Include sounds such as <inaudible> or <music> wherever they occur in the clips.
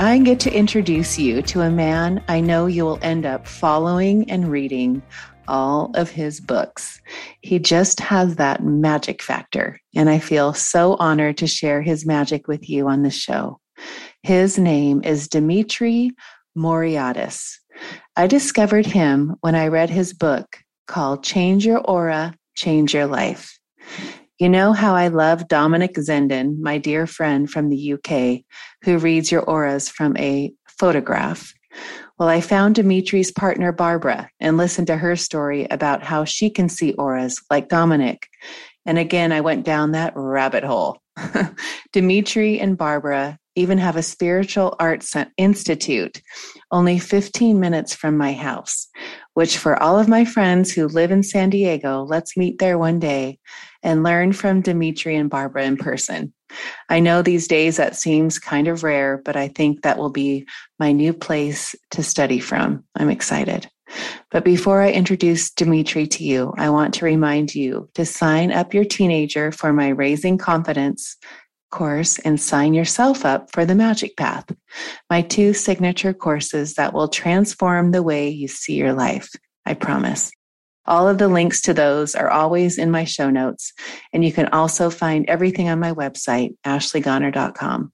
I get to introduce you to a man I know you will end up following and reading all of his books. He just has that magic factor, and I feel so honored to share his magic with you on the show. His name is Dimitri Moraitis. I discovered him when I read his book called Change Your Aura, Change Your Life. You know how I love Dominic Zenden, my dear friend from the UK, who reads your auras from a photograph. Well, I found Dimitri's partner, Barbara, and listened to her story about how she can see auras like Dominic. And again, I went down that rabbit hole. <laughs> Dimitri and Barbara even have a spiritual arts institute only 15 minutes from my house, which for all of my friends who live in San Diego, let's meet there one day and learn from Dimitri and Barbara in person. I know these days that seems kind of rare, but I think that will be my new place to study from. I'm excited. But before I introduce Dimitri to you, I want to remind you to sign up your teenager for my Raising Confidence course and sign yourself up for the Magic Path, my two signature courses that will transform the way you see your life. I promise. All of the links to those are always in my show notes. And you can also find everything on my website, ashleygoner.com.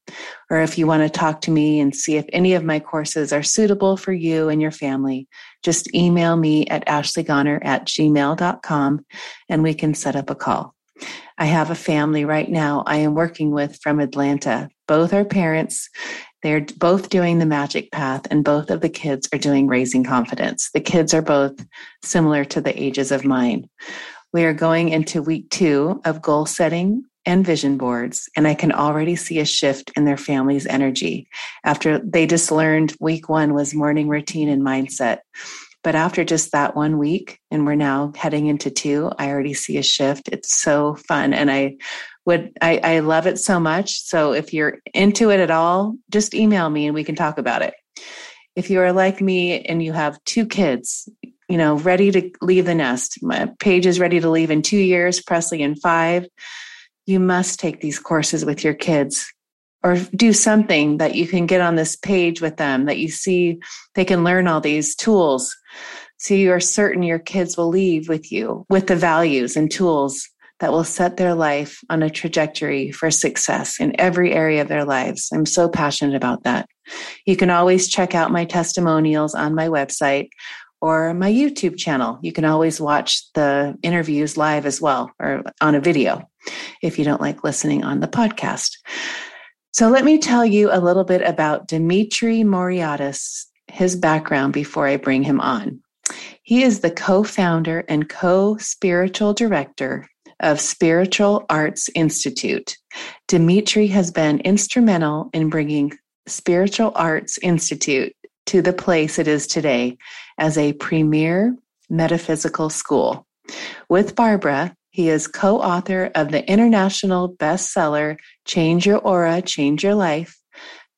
Or if you want to talk to me and see if any of my courses are suitable for you and your family, just email me at ashleygoner at gmail.com and we can set up a call. I have a family right now I am working with from Atlanta. Both are parents they're both doing the magic path, and both of the kids are doing raising confidence. The kids are both similar to the ages of mine. We are going into week two of goal setting and vision boards, and I can already see a shift in their family's energy after they just learned week one was morning routine and mindset. But after just that one week, and we're now heading into two, I already see a shift. It's so fun. And I would I, I love it so much. So if you're into it at all, just email me and we can talk about it. If you are like me and you have two kids, you know, ready to leave the nest, my Paige is ready to leave in two years, Presley in five. You must take these courses with your kids or do something that you can get on this page with them that you see they can learn all these tools. So you are certain your kids will leave with you with the values and tools that will set their life on a trajectory for success in every area of their lives. I'm so passionate about that. You can always check out my testimonials on my website or my YouTube channel. You can always watch the interviews live as well or on a video if you don't like listening on the podcast. So let me tell you a little bit about Dimitri Moraitis, his background before I bring him on. He is the co founder and co spiritual director of Spiritual Arts Institute. Dimitri has been instrumental in bringing Spiritual Arts Institute to the place it is today as a premier metaphysical school. With Barbara, he is co author of the international bestseller Change Your Aura, Change Your Life,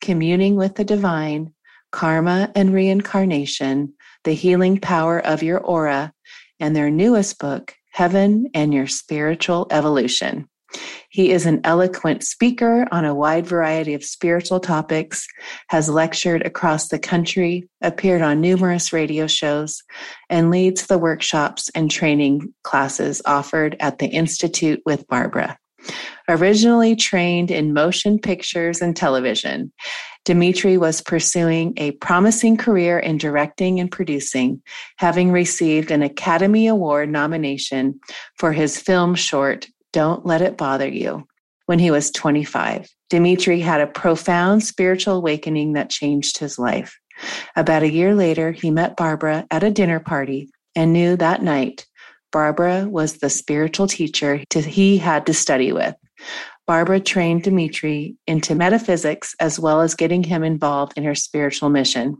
Communing with the Divine, Karma and Reincarnation, The Healing Power of Your Aura, and their newest book, heaven, and your spiritual evolution. He is an eloquent speaker on a wide variety of spiritual topics, has lectured across the country, appeared on numerous radio shows, and leads the workshops and training classes offered at the Institute with Barbara. Originally trained in motion pictures and television, Dimitri was pursuing a promising career in directing and producing, having received an Academy Award nomination for his film short, Don't Let It Bother You, when he was 25. Dimitri had a profound spiritual awakening that changed his life. About a year later, he met Barbara at a dinner party and knew that night Barbara was the spiritual teacher he had to study with. Barbara trained Dimitri into metaphysics as well as getting him involved in her spiritual mission.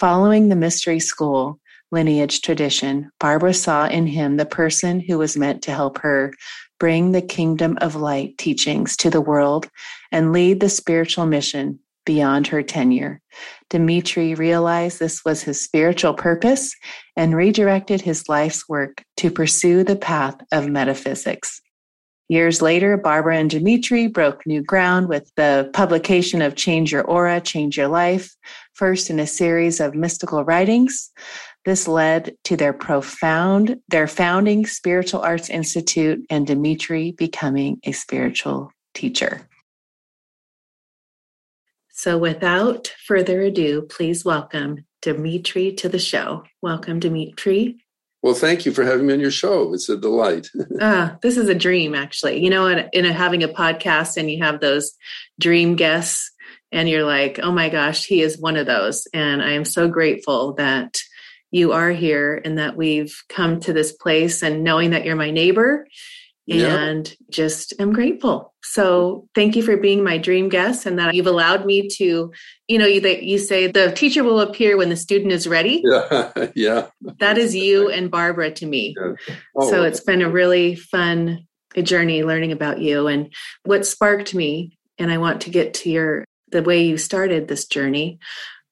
Following the mystery school lineage tradition, Barbara saw in him the person who was meant to help her bring the kingdom of light teachings to the world and lead the spiritual mission beyond her tenure. Dimitri realized this was his spiritual purpose and redirected his life's work to pursue the path of metaphysics. Years later, Barbara and Dimitri broke new ground with the publication of Change Your Aura, Change Your Life, first in a series of mystical writings. This led to their profound, their founding Spiritual Arts Institute and Dimitri becoming a spiritual teacher. So, without further ado, please welcome Dimitri to the show. Welcome, Dimitri. Well, thank you for having me on your show. It's a delight. <laughs> ah, this is a dream, actually. You know, in, in a, having a podcast and you have those dream guests, and you're like, oh my gosh, he is one of those. And I am so grateful that you are here and that we've come to this place and knowing that you're my neighbor and just am grateful. So thank you for being my dream guest and that you've allowed me to, you know, you, you say the teacher will appear when the student is ready. <laughs> Yeah. yeah. That is <laughs> you and Barbara to me. Yeah. Oh, so it's been a really fun journey learning about you and what sparked me. And I want to get to your, the way you started this journey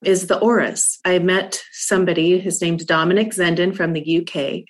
is the auras. I met somebody, his name's Dominic Zenden from the UK,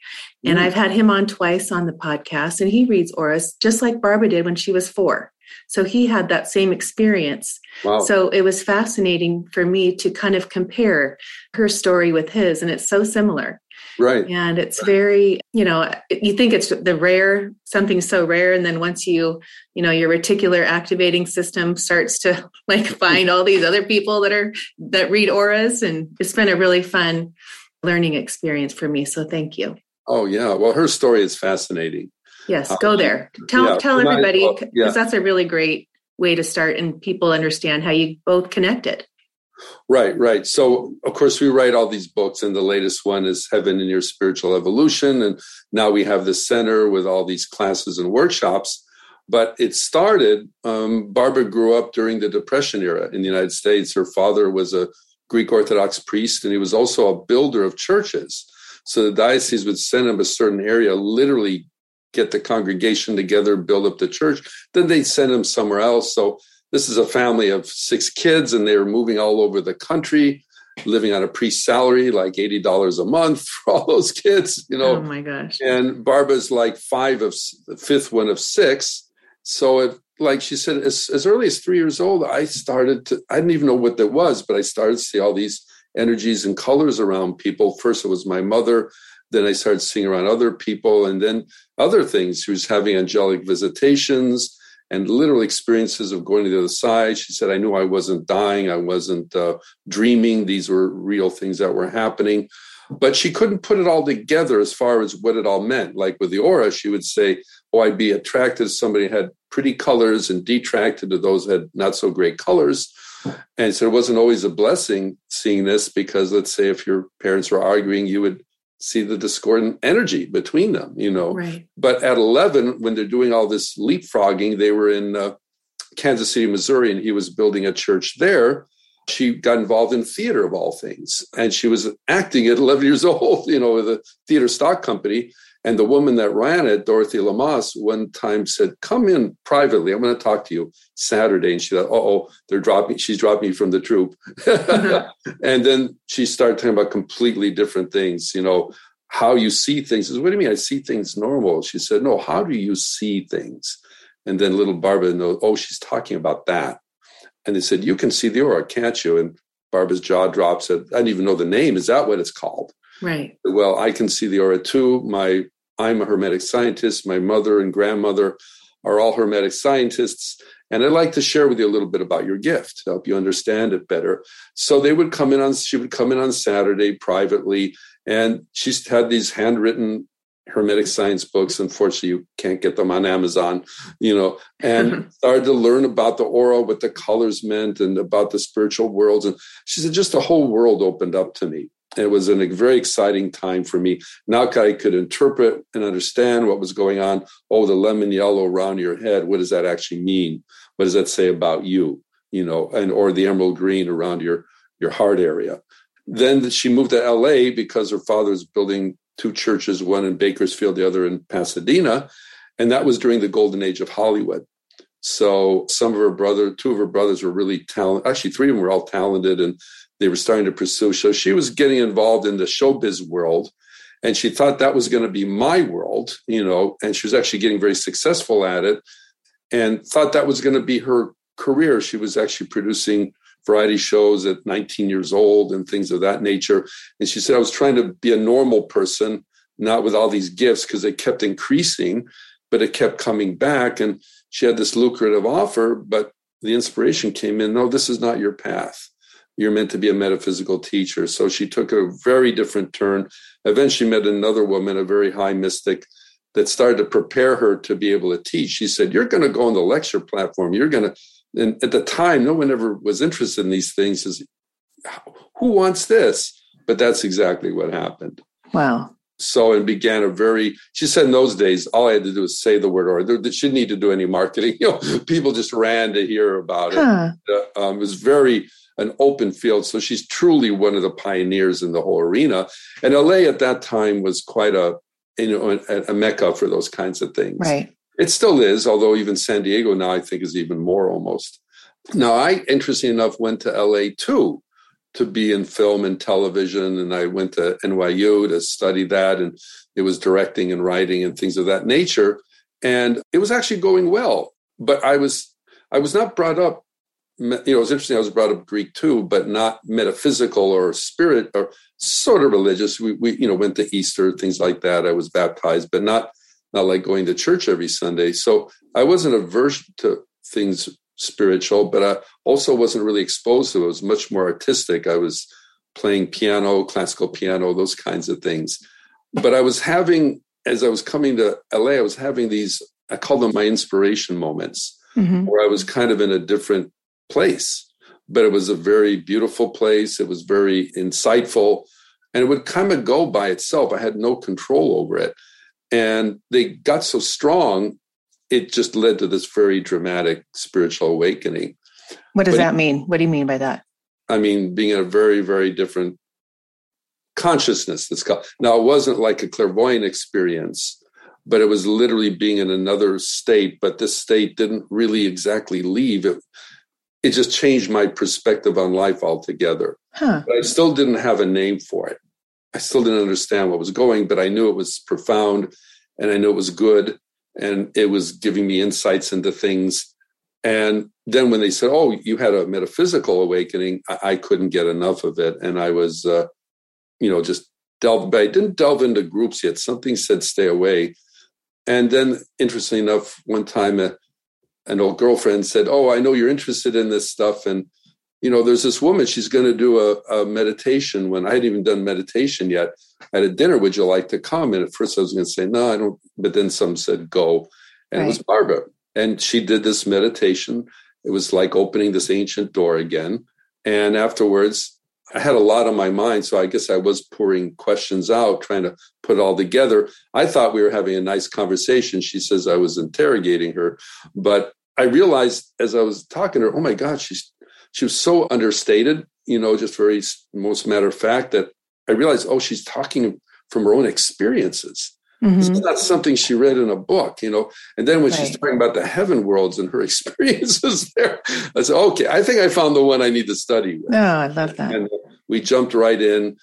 and mm. I've had him on twice on the podcast, and he reads auras just like Barbara did when she was four. So he had that same experience. Wow. So it was fascinating for me to kind of compare her story with his, and it's so similar. Right. And it's very, you know, you think it's the rare, something so rare. And then once you, you know, your reticular activating system starts to <laughs> like find all these other people that are, that read auras. And it's been a really fun learning experience for me. So thank you. Oh, yeah. Well, her story is fascinating. Yes. Go uh, there. Tell, yeah, tell everybody, because yeah. that's a really great way to start and people understand how you both connected. Right, right. So, of course, we write all these books, and the latest one is Heaven and Your Spiritual Evolution. And now we have the center with all these classes and workshops. But it started, um, Barbara grew up during the Depression era in the United States. Her father was a Greek Orthodox priest, and he was also a builder of churches. So the diocese would send him a certain area, literally get the congregation together, build up the church. Then they'd send him somewhere else. So this is a family of six kids, and they were moving all over the country, living on a priest salary, like $80 a month <laughs> for all those kids, you know. Oh my gosh. And Barbara's like five of the fifth one of six. So it, like she said, as, as early as three years old, I started to, I didn't even know what that was, but I started to see all these energies and colors around people. First, it was my mother. Then I started seeing around other people, and then other things. She was having angelic visitations and literal experiences of going to the other side. She said, I knew I wasn't dying, I wasn't uh, dreaming. These were real things that were happening. But she couldn't put it all together as far as what it all meant. Like with the aura, she would say, Oh, I'd be attracted to somebody had pretty colors and detracted to those had not so great colors. And so it wasn't always a blessing seeing this because, let's say, if your parents were arguing, you would see the discordant energy between them, you know. Right. But at 11, when they're doing all this leapfrogging, they were in uh, Kansas City, Missouri, and he was building a church there. She got involved in theater of all things, and she was acting at 11 years <laughs> old, you know, with a theater stock company. And the woman that ran it, Dorothy Lamas, one time said, "Come in privately. I'm going to talk to you Saturday." And she thought, "Oh, they're dropping. She's dropping me from the troop." Mm-hmm. <laughs> <laughs> and then she started talking about completely different things. You know, how you see things. Says, "What do you mean? I see things normal?" She said, "No. How do you see things?" And then little Barbara knows, "Oh, she's talking about that." And they said, "You can see the aura, can't you?" And Barbara's jaw drops. Said, "I didn't even know the name. Is that what it's called?" Right. Well, I can see the aura too. My I'm a hermetic scientist. My mother and grandmother are all Hermetic scientists. And I'd like to share with you a little bit about your gift to help you understand it better. So they would come in on, she would come in on Saturday privately, and she had these handwritten hermetic science books unfortunately you can't get them on amazon you know and <laughs> started to learn about the aura what the colors meant and about the spiritual worlds and she said just the whole world opened up to me it was a very exciting time for me now i could interpret and understand what was going on oh the lemon yellow around your head what does that actually mean what does that say about you you know and or the emerald green around your your heart area then she moved to la because her father's building two churches, one in Bakersfield, the other in Pasadena. And that was during the golden age of Hollywood. So some of her brother, two of her brothers were really talented. Actually, three of them were all talented and they were starting to pursue. So she was getting involved in the showbiz world and she thought that was going to be my world, you know, and she was actually getting very successful at it and thought that was going to be her career. She was actually producing variety shows at 19 years old and things of that nature. And she said, I was trying to be a normal person, not with all these gifts, because they kept increasing, but it kept coming back. And she had this lucrative offer, but the inspiration came in no, this is not your path. You're meant to be a metaphysical teacher. So she took a very different turn. Eventually met another woman, a very high mystic, that started to prepare her to be able to teach. She said, You're going to go on the lecture platform. You're going to and at the time, no one ever was interested in these things. Is who wants this? But that's exactly what happened. Wow. So it began a very. She said in those days, all I had to do was say the word, or there, she didn't need to do any marketing. <laughs> You know, people just ran to hear about it. Huh. Uh, um, it was very an open field. So she's truly one of the pioneers in the whole arena. And LA at that time was quite a you know a, a mecca for those kinds of things. Right. It still is, although even San Diego now I think is even more almost. Now, I, interesting enough, went to LA too to be in film and television, and I went to NYU to study that, and it was directing and writing and things of that nature. And it was actually going well, but I was I was not brought up. You know, it was interesting. I was brought up Greek too, but not metaphysical or spirit or sort of religious. We, we you know went to Easter, things like that. I was baptized, but not not like going to church every Sunday. So I wasn't averse to things spiritual, but I also wasn't really exposed to it. It was much more artistic. I was playing piano, classical piano, those kinds of things. But I was having, as I was coming to LA, I was having these, I call them my inspiration moments, mm-hmm. where I was kind of in a different place. But it was a very beautiful place. It was very insightful. And it would kind of go by itself. I had no control over it. And they got so strong, it just led to this very dramatic spiritual awakening. What does but, that mean? What do you mean by that? I mean, being in a very, very different consciousness. That's called. Now, it wasn't like a clairvoyant experience, but it was literally being in another state. But this state didn't really exactly leave. It, it just changed my perspective on life altogether. Huh. But I still didn't have a name for it. I still didn't understand what was going, but I knew it was profound and I knew it was good and it was giving me insights into things. And then when they said, "Oh, you had a metaphysical awakening," I, I couldn't get enough of it, and I was, uh, you know, just delve. But I didn't delve into groups yet. Something said, "Stay away." And then, interestingly enough, one time a, an old girlfriend said, "Oh, I know you're interested in this stuff, and you know, there's this woman, she's going to do a, a, meditation when I hadn't even done meditation yet at a dinner. Would you like to come? And at first I was going to say, no, I don't. But then some said, go. And right. it was Barbara. And she did this meditation. It was like opening this ancient door again. And afterwards, I had a lot on my mind. So I guess I was pouring questions out, trying to put all together. I thought we were having a nice conversation. She says I was interrogating her. But I realized as I was talking to her, oh my God, she's she was so understated, you know, just very most matter of fact that I realized, oh, she's talking from her own experiences. Mm-hmm. It's not something she read in a book, you know. And then when right. she's talking about the heaven worlds and her <laughs> experiences there, I said, okay, I think I found the one I need to study. With. Oh, I love that. And we jumped right in.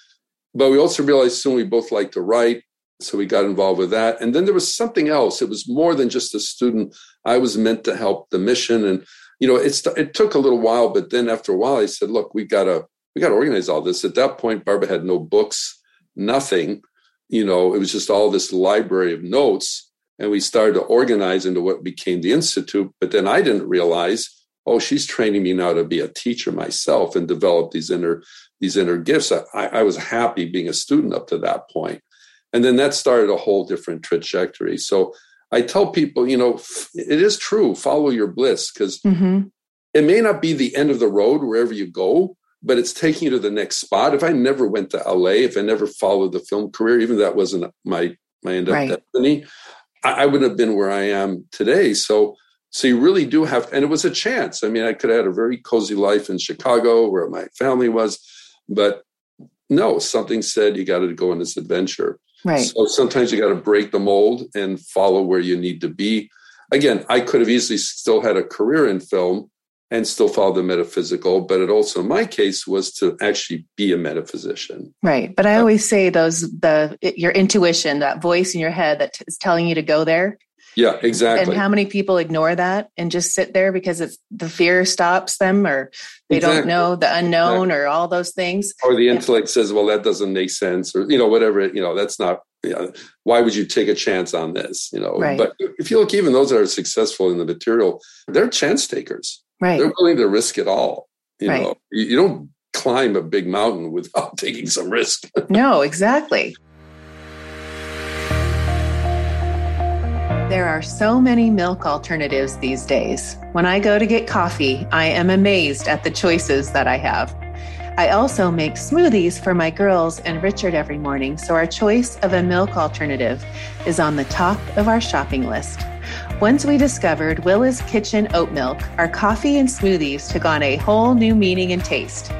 But we also realized soon we both like to write. So we got involved with that. And then there was something else. It was more than just a student. I was meant to help the mission. And you know, it's it took a little while, but then after a while, I said, "Look, we gotta we gotta organize all this." At that point, Barbara had no books, nothing. You know, it was just all this library of notes. and we started to organize into what became the institute. But then I didn't realize, oh, she's training me now to be a teacher myself and develop these inner these inner gifts. I, I was happy being a student up to that point, and then that started a whole different trajectory. So I tell people, you know, it is true. Follow your bliss because mm-hmm. it may not be the end of the road wherever you go, but it's taking you to the next spot. If I never went to LA, if I never followed the film career, even that wasn't my my end up right. destiny, I, I wouldn't have been where I am today. So so you really do have, and it was a chance. I mean, I could have had a very cozy life in Chicago where my family was, but no, something said you got to go on this adventure. Right. So sometimes you got to break the mold and follow where you need to be. Again, I could have easily still had a career in film and still follow the metaphysical, but it also, in my case, was to actually be a metaphysician. Right. But I uh, always say those the your intuition, that voice in your head that is telling you to go there. Yeah, exactly. And how many people ignore that and just sit there because it's the fear stops them or they exactly. don't know the unknown exactly. or all those things. Or the intellect yeah. says, well, that doesn't make sense or, you know, whatever, you know, that's not, you know, why would you take a chance on this? You know, right. but if you look, even those that are successful in the material, they're chance takers. Right. They're willing to risk it all. You right. know, you, you don't climb a big mountain without <laughs> taking some risk. <laughs> no, exactly. There are so many milk alternatives these days. When I go to get coffee, I am amazed at the choices that I have. I also make smoothies for my girls and Richard every morning, so our choice of a milk alternative is on the top of our shopping list. Once we discovered Willa's Kitchen Oat Milk, our coffee and smoothies took on a whole new meaning and taste.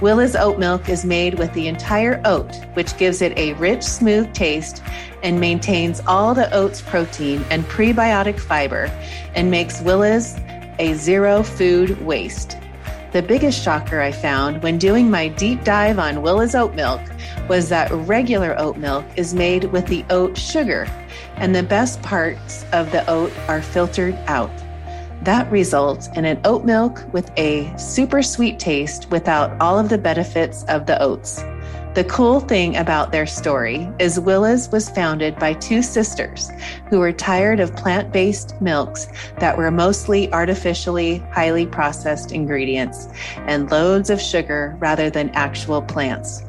Willa's oat milk is made with the entire oat, which gives it a rich, smooth taste and maintains all the oat's protein and prebiotic fiber and makes Willa's a zero food waste. The biggest shocker I found when doing my deep dive on Willa's oat milk was that regular oat milk is made with the oat sugar, and the best parts of the oat are filtered out. That results in an oat milk with a super sweet taste without all of the benefits of the oats. The cool thing about their story is Willa's was founded by two sisters who were tired of plant based milks that were mostly artificially highly processed ingredients and loads of sugar rather than actual plants.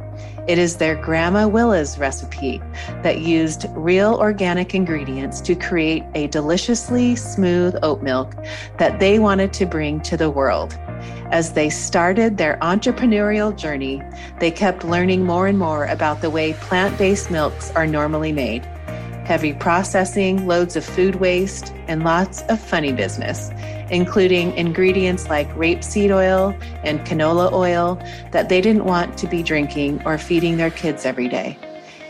It is their Grandma Willa's recipe that used real organic ingredients to create a deliciously smooth oat milk that they wanted to bring to the world. As they started their entrepreneurial journey, they kept learning more and more about the way plant based milks are normally made heavy processing, loads of food waste, and lots of funny business, including ingredients like rapeseed oil and canola oil that they didn't want to be drinking or feeding their kids every day.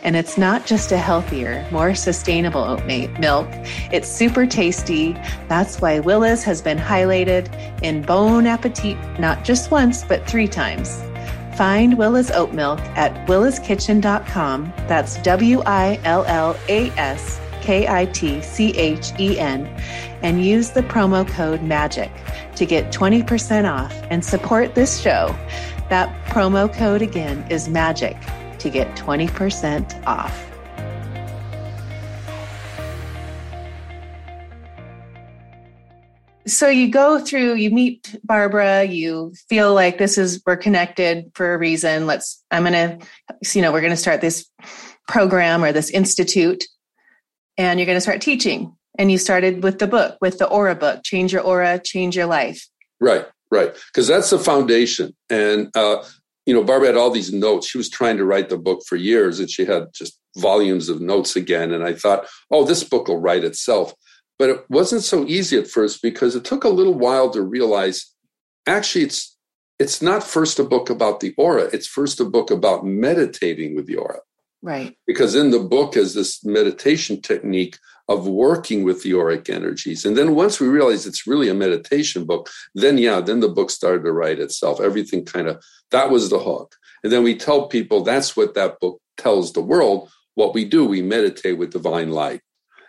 And it's not just a healthier, more sustainable oat milk. It's super tasty. That's why Willa's has been highlighted in Bon Appetit not just once, but three times. Find Willa's Oat Milk at willaskitchen.com. That's W I L L A S K I T C H E N. And use the promo code MAGIC to get 20% off and support this show. That promo code again is MAGIC to get 20% off. so you go through you meet barbara you feel like this is we're connected for a reason let's i'm gonna you know we're gonna start this program or this institute and you're gonna start teaching and you started with the book with the aura book change your aura change your life. Right right. Because that's the foundation. And uh you know barbara had all these notes. She was trying to write the book for years and she had just volumes of notes again. And i thought oh this book will write itself. But it wasn't so easy at first because it took a little while to realize actually it's it's not first a book about the aura, it's first a book about meditating with the aura. Right. Because in the book is this meditation technique of working with the auric energies. And then once we realized it's really a meditation book, then yeah, then the book started to write itself. Everything kind of that was the hook. And then we tell people that's what that book tells the world. What we do, we meditate with divine light.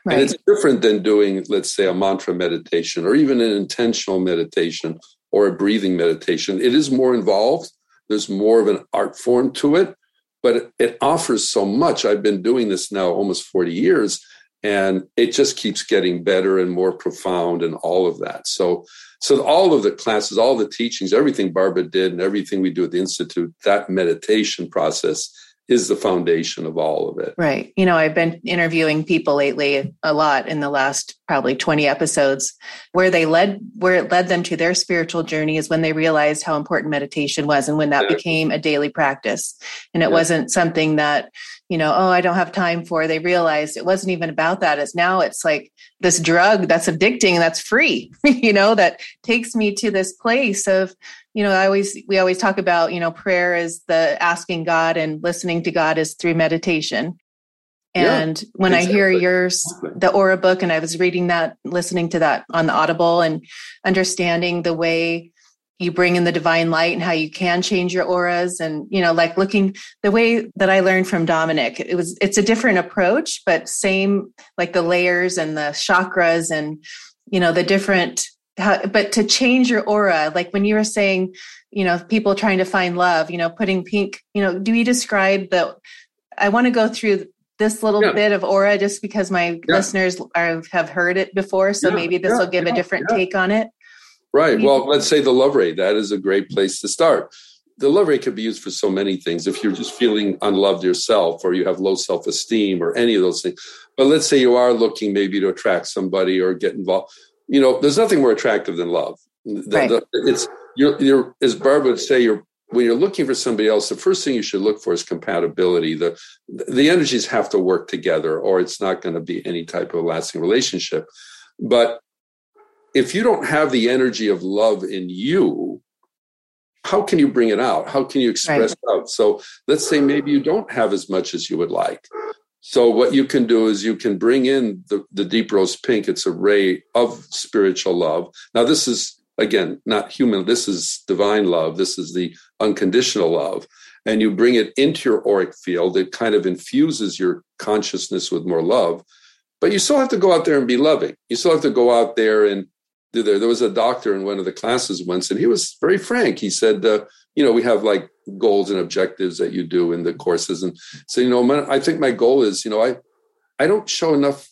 Right. And it's different than doing, let's say, a mantra meditation or even an intentional meditation or a breathing meditation. It is more involved. There's more of an art form to it, but it offers so much. I've been doing this now almost 40 years. And it just keeps getting better and more profound and all of that so so all of the classes all the teachings everything barbara did and everything we do at the institute that meditation process is the foundation of all of it. Right. You know, I've been interviewing people lately a lot in the last probably 20 episodes where they led where it led them to their spiritual journey is when they realized how important meditation was and when that yeah. became a daily practice. And it yeah. wasn't something that, you know, oh, I don't have time for. They realized it wasn't even about that. It's now it's like this drug that's addicting that's free, <laughs> you know, that takes me to this place of you know i always we always talk about you know prayer is the asking god and listening to god is through meditation and yeah, when exactly. i hear yours the aura book and i was reading that listening to that on the audible and understanding the way you bring in the divine light and how you can change your auras and you know like looking the way that i learned from dominic it was it's a different approach but same like the layers and the chakras and you know the different how, but to change your aura, like when you were saying, you know, people trying to find love, you know, putting pink, you know, do you describe the, I want to go through this little yeah. bit of aura just because my yeah. listeners are, have heard it before. So yeah. maybe this will give a different take on it. Right. Well, let's say the love ray. That is a great place to start. The love ray could be used for so many things. If you're just feeling unloved yourself or you have low self esteem or any of those things. But let's say you are looking maybe to attract somebody or get involved you know, there's nothing more attractive than love. The, right. the, it's you're, you're as Barbara would say, you're when you're looking for somebody else, the first thing you should look for is compatibility. The the energies have to work together, or it's not going to be any type of lasting relationship. But if you don't have the energy of love in you, how can you bring it out? How can you express right. out? So let's say maybe you don't have as much as you would like. So what you can do is you can bring in the, the deep rose pink. It's a ray of spiritual love. Now this is again not human. This is divine love. This is the unconditional love. And you bring it into your auric field. It kind of infuses your consciousness with more love. But you still have to go out there and be loving. You still have to go out there and do there. There was a doctor in one of the classes once, and he was very frank. He said, uh, you know, we have like goals and objectives that you do in the courses. And so, you know, I think my goal is, you know, I, I don't show enough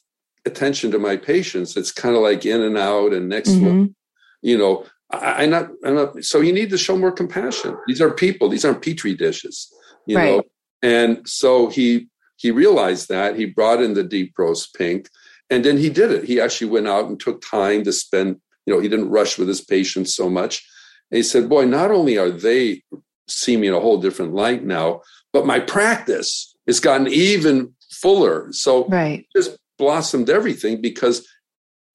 attention to my patients. It's kind of like in and out and next mm-hmm. one, you know, I, am not, I'm not, so you need to show more compassion. These are people, these aren't petri dishes, you right. know? And so he, he realized that he brought in the deep rose pink and then he did it. He actually went out and took time to spend, you know, he didn't rush with his patients so much. And he said, boy, not only are they seeing me in a whole different light now. But my practice has gotten even fuller. So right. just blossomed everything because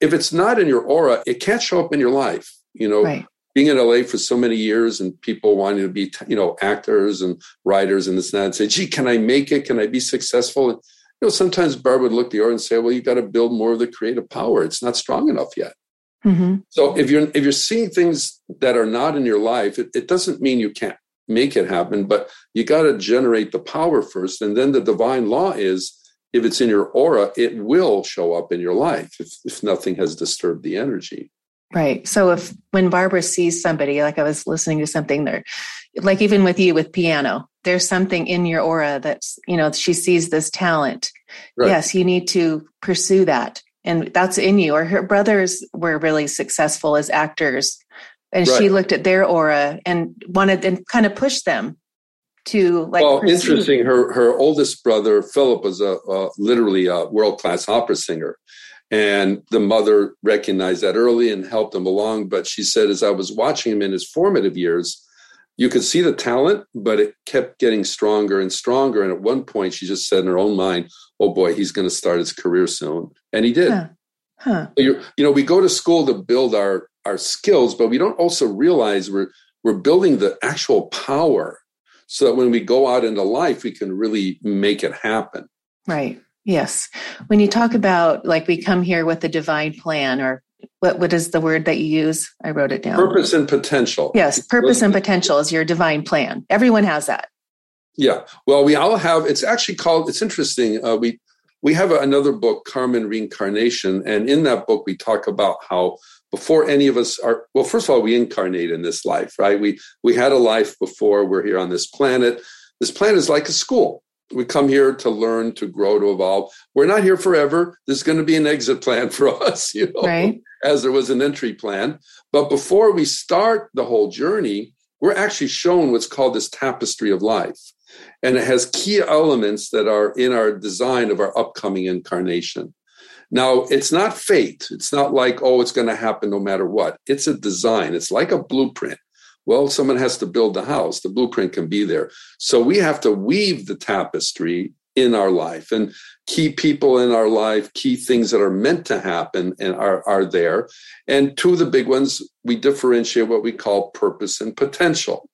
if it's not in your aura, it can't show up in your life. You know, right. being in LA for so many years and people wanting to be, you know, actors and writers and this and that and say, gee, can I make it? Can I be successful? And, you know, sometimes Barb would look the aura and say, well, you got to build more of the creative power. It's not strong enough yet. Mm-hmm. So if you're if you're seeing things that are not in your life, it, it doesn't mean you can't make it happen, but you got to generate the power first. And then the divine law is if it's in your aura, it will show up in your life if, if nothing has disturbed the energy. Right. So if when Barbara sees somebody, like I was listening to something there, like even with you with piano, there's something in your aura that's, you know, she sees this talent. Right. Yes, you need to pursue that. And that's in you. Or her brothers were really successful as actors and right. she looked at their aura and wanted and kind of pushed them to like well pursue. interesting her her oldest brother philip was a, a literally a world-class opera singer and the mother recognized that early and helped him along but she said as i was watching him in his formative years you could see the talent but it kept getting stronger and stronger and at one point she just said in her own mind oh boy he's going to start his career soon and he did huh. Huh. you know we go to school to build our our skills, but we don't also realize we're we're building the actual power so that when we go out into life, we can really make it happen. Right. Yes. When you talk about like we come here with a divine plan or what what is the word that you use? I wrote it down. Purpose and potential. Yes, purpose and potential is your divine plan. Everyone has that. Yeah. Well, we all have. It's actually called. It's interesting. Uh, we we have another book, Karma Reincarnation, and in that book we talk about how before any of us are well first of all we incarnate in this life right we we had a life before we're here on this planet this planet is like a school we come here to learn, to grow, to evolve. We're not here forever. There's going to be an exit plan <laughs> for us, you know, right. as there was an entry plan. But before we start the whole journey, we're actually shown what's called this tapestry of life. And it has key elements that are in our design of our upcoming incarnation. Now, it's not fate. It's not like, oh, it's going to happen no matter what. It's a design. It's like a blueprint. Well, someone has to build the house. The blueprint can be there. So we have to weave the tapestry in our life and key people in our life, key things that are meant to happen and are, are there. And two of the big ones, we differentiate what we call purpose and potential.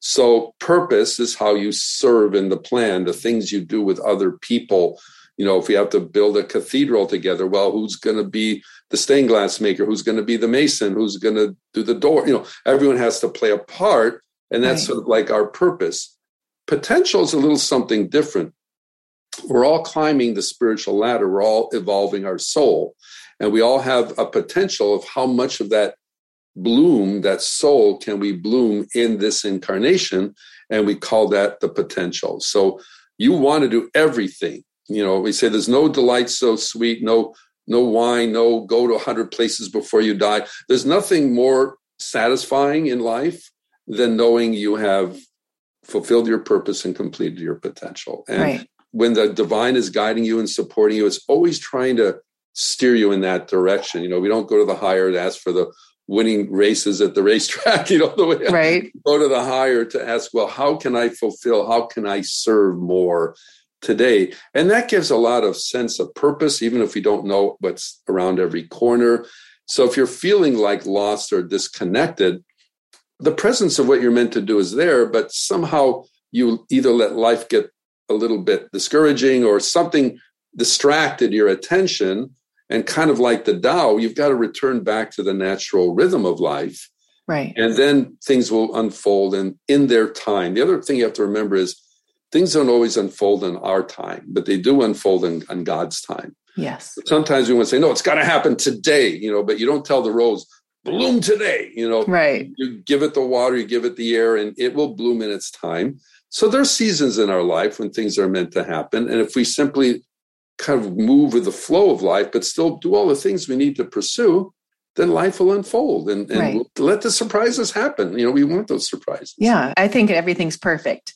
So purpose is how you serve in the plan, the things you do with other people. You know, if we have to build a cathedral together, well, who's going to be the stained glass maker? Who's going to be the mason? Who's going to do the door? You know, everyone has to play a part. And that's right. sort of like our purpose. Potential is a little something different. We're all climbing the spiritual ladder. We're all evolving our soul. And we all have a potential of how much of that bloom, that soul, can we bloom in this incarnation? And we call that the potential. So you want to do everything. You know, we say there's no delight so sweet, no no wine, no go to 100 places before you die. There's nothing more satisfying in life than knowing you have fulfilled your purpose and completed your potential. And right. when the divine is guiding you and supporting you, it's always trying to steer you in that direction. You know, we don't go to the higher to ask for the winning races at the racetrack, <laughs> you know, the way right. go to the higher to ask, well, how can I fulfill? How can I serve more today? And that gives a lot of sense of purpose, even if we don't know what's around every corner. So if you're feeling like lost or disconnected, the presence of what you're meant to do is there, but somehow you either let life get a little bit discouraging or something distracted your attention and kind of like the Tao, you've got to return back to the natural rhythm of life. Right. And then things will unfold and in their time. The other thing you have to remember is things don't always unfold in our time, but they do unfold in, in God's time. Yes. Sometimes we want to say, no, it's got to happen today, you know, but you don't tell the rose, bloom today, you know. Right. You give it the water, you give it the air, and it will bloom in its time. So there's seasons in our life when things are meant to happen. And if we simply kind of move with the flow of life, but still do all the things we need to pursue, then life will unfold and, and right. we'll let the surprises happen. You know, we want those surprises. Yeah, I think everything's perfect.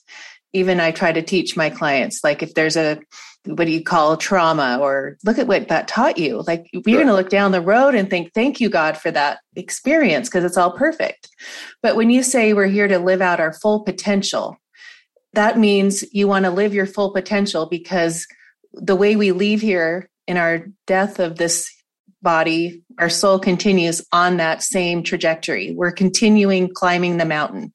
Even I try to teach my clients, like if there's a what do you call trauma or look at what that taught you like you're right. going to look down the road and think thank you god for that experience because it's all perfect but when you say we're here to live out our full potential that means you want to live your full potential because the way we leave here in our death of this body, our soul continues on that same trajectory. We're continuing climbing the mountain.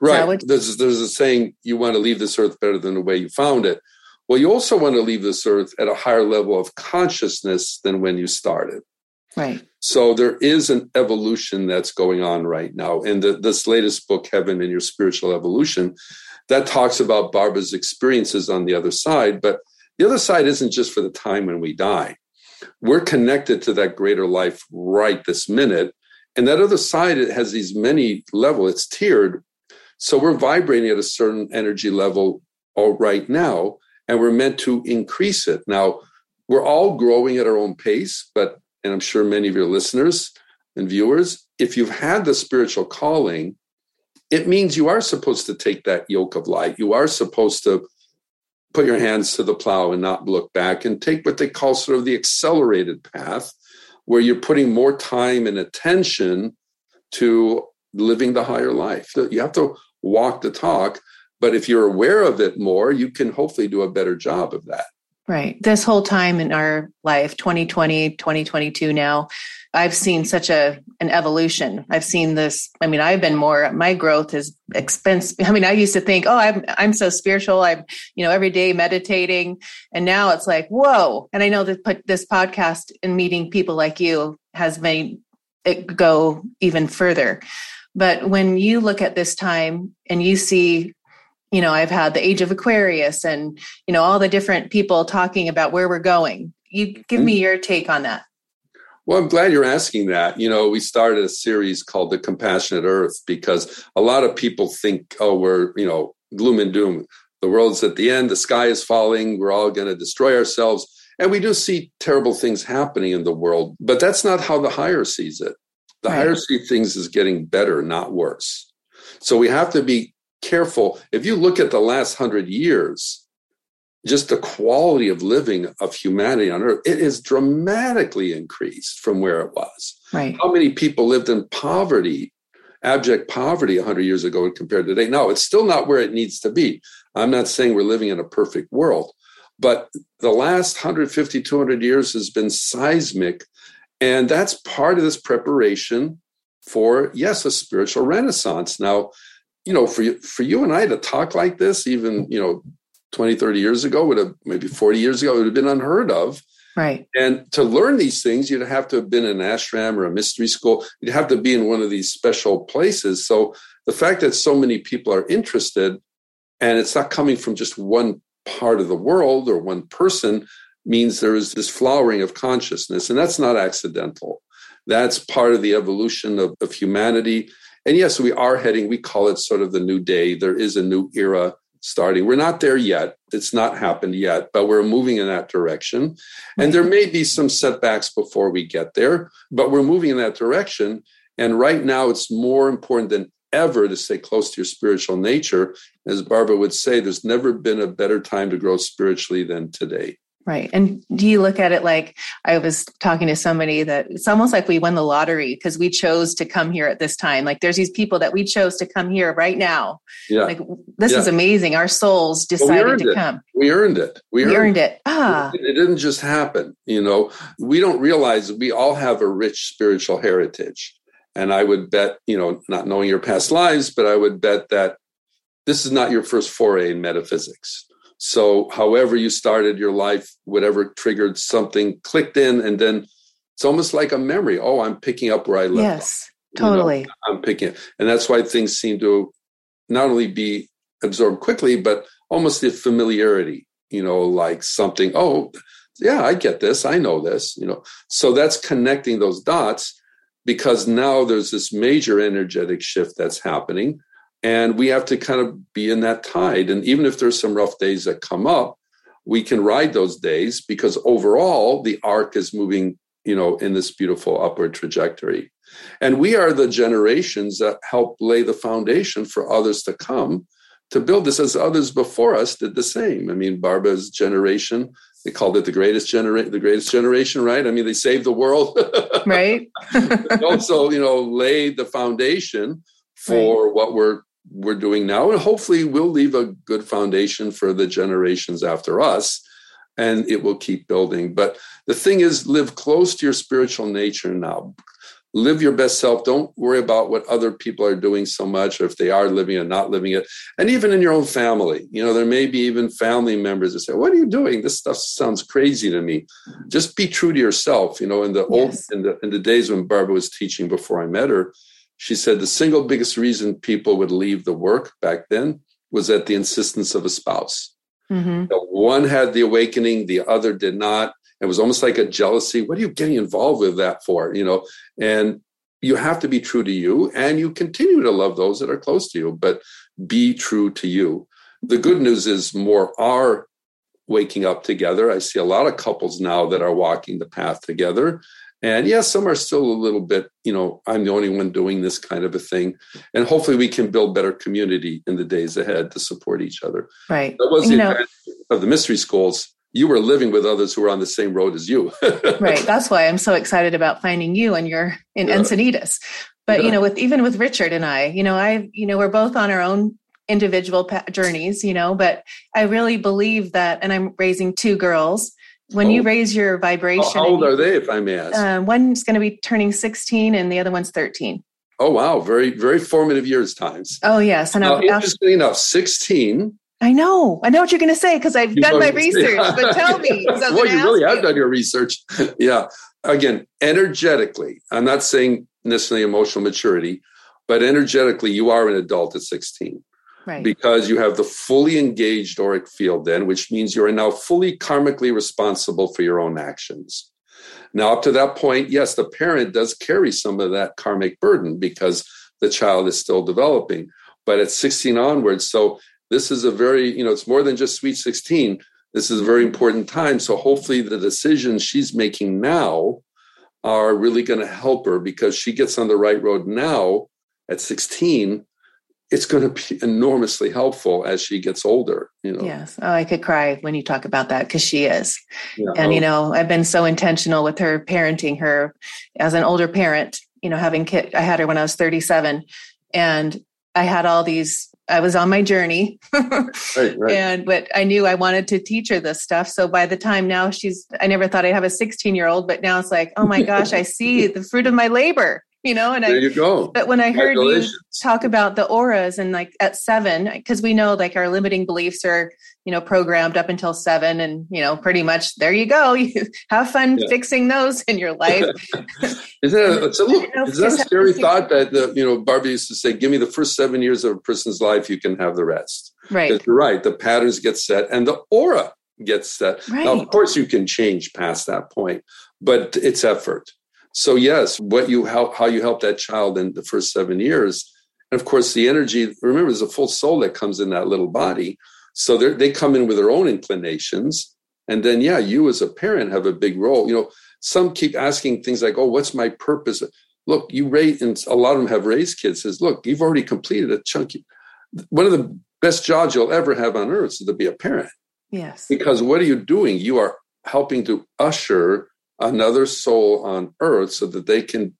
Right. There's, there's a saying, you want to leave this earth better than the way you found it. Well, you also want to leave this earth at a higher level of consciousness than when you started. Right. So there is an evolution that's going on right now. And the, this latest book, Heaven and Your Spiritual Evolution, that talks about Barbara's experiences on the other side. But the other side isn't just for the time when we die. We're connected to that greater life right this minute. And that other side, it has these many level, it's tiered. So we're vibrating at a certain energy level all right now, and we're meant to increase it. Now, we're all growing at our own pace, but, and I'm sure many of your listeners and viewers, if you've had the spiritual calling, it means you are supposed to take that yoke of light. You are supposed to put your hands to the plow and not look back and take what they call sort of the accelerated path where you're putting more time and attention to living the higher life you have to walk the talk but if you're aware of it more you can hopefully do a better job of that right this whole time in our life 2020 2022 now I've seen such a an evolution. I've seen this. I mean, I've been more. My growth is expense. I mean, I used to think, oh, I'm I'm so spiritual. I'm you know every day meditating, and now it's like, whoa. And I know that put this podcast and meeting people like you has made it go even further. But when you look at this time and you see you know i've had the age of aquarius and you know all the different people talking about where we're going you give me mm-hmm. your take on that well, I'm glad you're asking that. You know, we started a series called The Compassionate Earth because a lot of people think, oh, we're, you know, gloom and doom. the world's at the end, the sky is falling, we're all going to destroy ourselves. And we do see terrible things happening in the world, but that's not how the higher sees it. The right. higher see things is getting better, not worse. So we have to be careful. If you look at the last hundred years, just the quality of living of humanity on earth, it has dramatically increased from where it was. Right. How many people lived in poverty, abject poverty 100 years ago compared to today? No, it's still not where it needs to be. I'm not saying we're living in a perfect world, but the last 150, 200 years has been seismic. And that's part of this preparation for, yes, a spiritual renaissance. Now, you know, for you, for you and I to talk like this, even, you know, 20, 30 years ago, would have maybe 40 years ago, it would have been unheard of. Right. And to learn these things, you'd have to have been in an ashram or a mystery school. You'd have to be in one of these special places. So the fact that so many people are interested and it's not coming from just one part of the world or one person means there is this flowering of consciousness. And that's not accidental. That's part of the evolution of, of humanity. And yes, we are heading, we call it sort of the new day. There is a new era starting. We're not there yet. It's not happened yet, but we're moving in that direction. And there may be some setbacks before we get there, but we're moving in that direction. And right now, it's more important than ever to stay close to your spiritual nature. As Barbara would say, there's never been a better time to grow spiritually than today. Right. And do you look at it like I was talking to somebody that it's almost like we won the lottery because we chose to come here at this time. Like there's these people that we chose to come here right now. Yeah. Like this yeah. is amazing. Our souls decided to it. come. We earned it. We, we earned, earned, it. Ah. It, it didn't just happen. You know, we don't realize we all have a rich spiritual heritage. And I would bet, you know, not knowing your past lives, but I would bet that this is not your first foray in metaphysics so, however you started your life, whatever triggered something clicked in, and then it's almost like a memory. Oh, I'm picking up where I left. Yes, off. totally. You know, I'm picking, it. and that's why things seem to not only be absorbed quickly, but almost the familiarity. You know, like something. Oh, yeah, I get this. I know this. You know, so that's connecting those dots because now there's this major energetic shift that's happening and we have to kind of be in that tide. And even if there's some rough days that come up, we can ride those days because overall the arc is moving, you know, in this beautiful upward trajectory. And we are the generations that help lay the foundation for others to come to build this as others before us did the same. I mean, Barbara's generation, they called it the greatest generation, the greatest generation, right? I mean, they saved the world. right. <laughs> also, you know, laid the foundation for right. what we're we're doing now. And hopefully, we'll leave a good foundation for the generations after us and it will keep building. But the thing is, live close to your spiritual nature now. Live your best self. Don't worry about what other people are doing so much, or if they are living it, not living it. And even in your own family, you know, there may be even family members that say, "What are you doing? This stuff sounds crazy to me." Just be true to yourself. You know, in the yes. old in the in the days when Barbara was teaching before I met her, she said the single biggest reason people would leave the work back then was at the insistence of a spouse. Mm-hmm. one had the awakening, the other did not. It was almost like a jealousy. What are you getting involved with that for? You know, and you have to be true to you and you continue to love those that are close to you, but be true to you. The good news is more are waking up together. I see a lot of couples now that are walking the path together. And yes, some are still a little bit, you know, I'm the only one doing this kind of a thing. And hopefully we can build better community in the days ahead to support each other. Right. That was the advantage of the mystery schools. You were living with others who were on the same road as you. <laughs> right. That's why I'm so excited about finding you and you're in yeah. Encinitas. But yeah. you know, with even with Richard and I, you know, I, you know, we're both on our own individual journeys, you know, but I really believe that, and I'm raising two girls when oh. you raise your vibration. How, old are they, if I may ask? Uh, one's going to be turning 16 and the other one's 13. Oh, wow. Very, very formative years times. Oh, yes. And now, I've, interestingly enough, 16. I know. I know what you're going to say because I've done my research, but <laughs> tell me. well, you really you. have done your research. <laughs> yeah. Again, energetically, I'm not saying necessarily emotional maturity, but energetically, you are an adult at 16 right. because you have the fully engaged auric field then, which means you are now fully karmically responsible for your own actions. Now, up to that point, yes, the parent does carry some of that karmic burden because the child is still developing. But at 16 onwards, so this is a very, you know, it's more than just sweet 16. This is a very important time. So hopefully the decisions she's making now are really going to help her because she gets on the right road now at 16 it's going to be <laughs> enormously helpful as she gets older you know yes oh i could cry when you talk about that because she is yeah. and you oh. know i've been so intentional with her parenting her as an older parent you know having kid i had her when i was 37 and i had all these I was on my journey. <laughs> right, right. And but I knew I wanted to teach her this stuff. So by the time now she's I never thought I'd have a 16 year old, but now it's like, oh my <laughs> gosh, I see the fruit of my labor you know and there I, you go. but when i heard you talk about the auras and like at seven because we know like our limiting beliefs are you know programmed up until seven and you know pretty much there you go. <laughs> You have fun yeah. fixing those in your life. Isn't that, it's a little, is that a <laughs> scary thought that the, you know barbie used to say give me the first seven years of a person's life you can have the rest. Right. You're right the patterns get set and the aura gets set. Right. now of course you can change past that point but it's effort so yes, what you help, how you help that child in the first seven years, and of course the energy. Remember, there's a full soul that comes in that little body, so they come in with their own inclinations, and then yeah, you as a parent have a big role. You know, some keep asking things like, "Oh, what's my purpose?" Look, you raise, and a lot of them have raised kids. Says, "Look, you've already completed a chunky. One of the best jobs you'll ever have on earth is to be a parent." Yes. Because what are you doing? You are helping to usher another soul on earth so that they can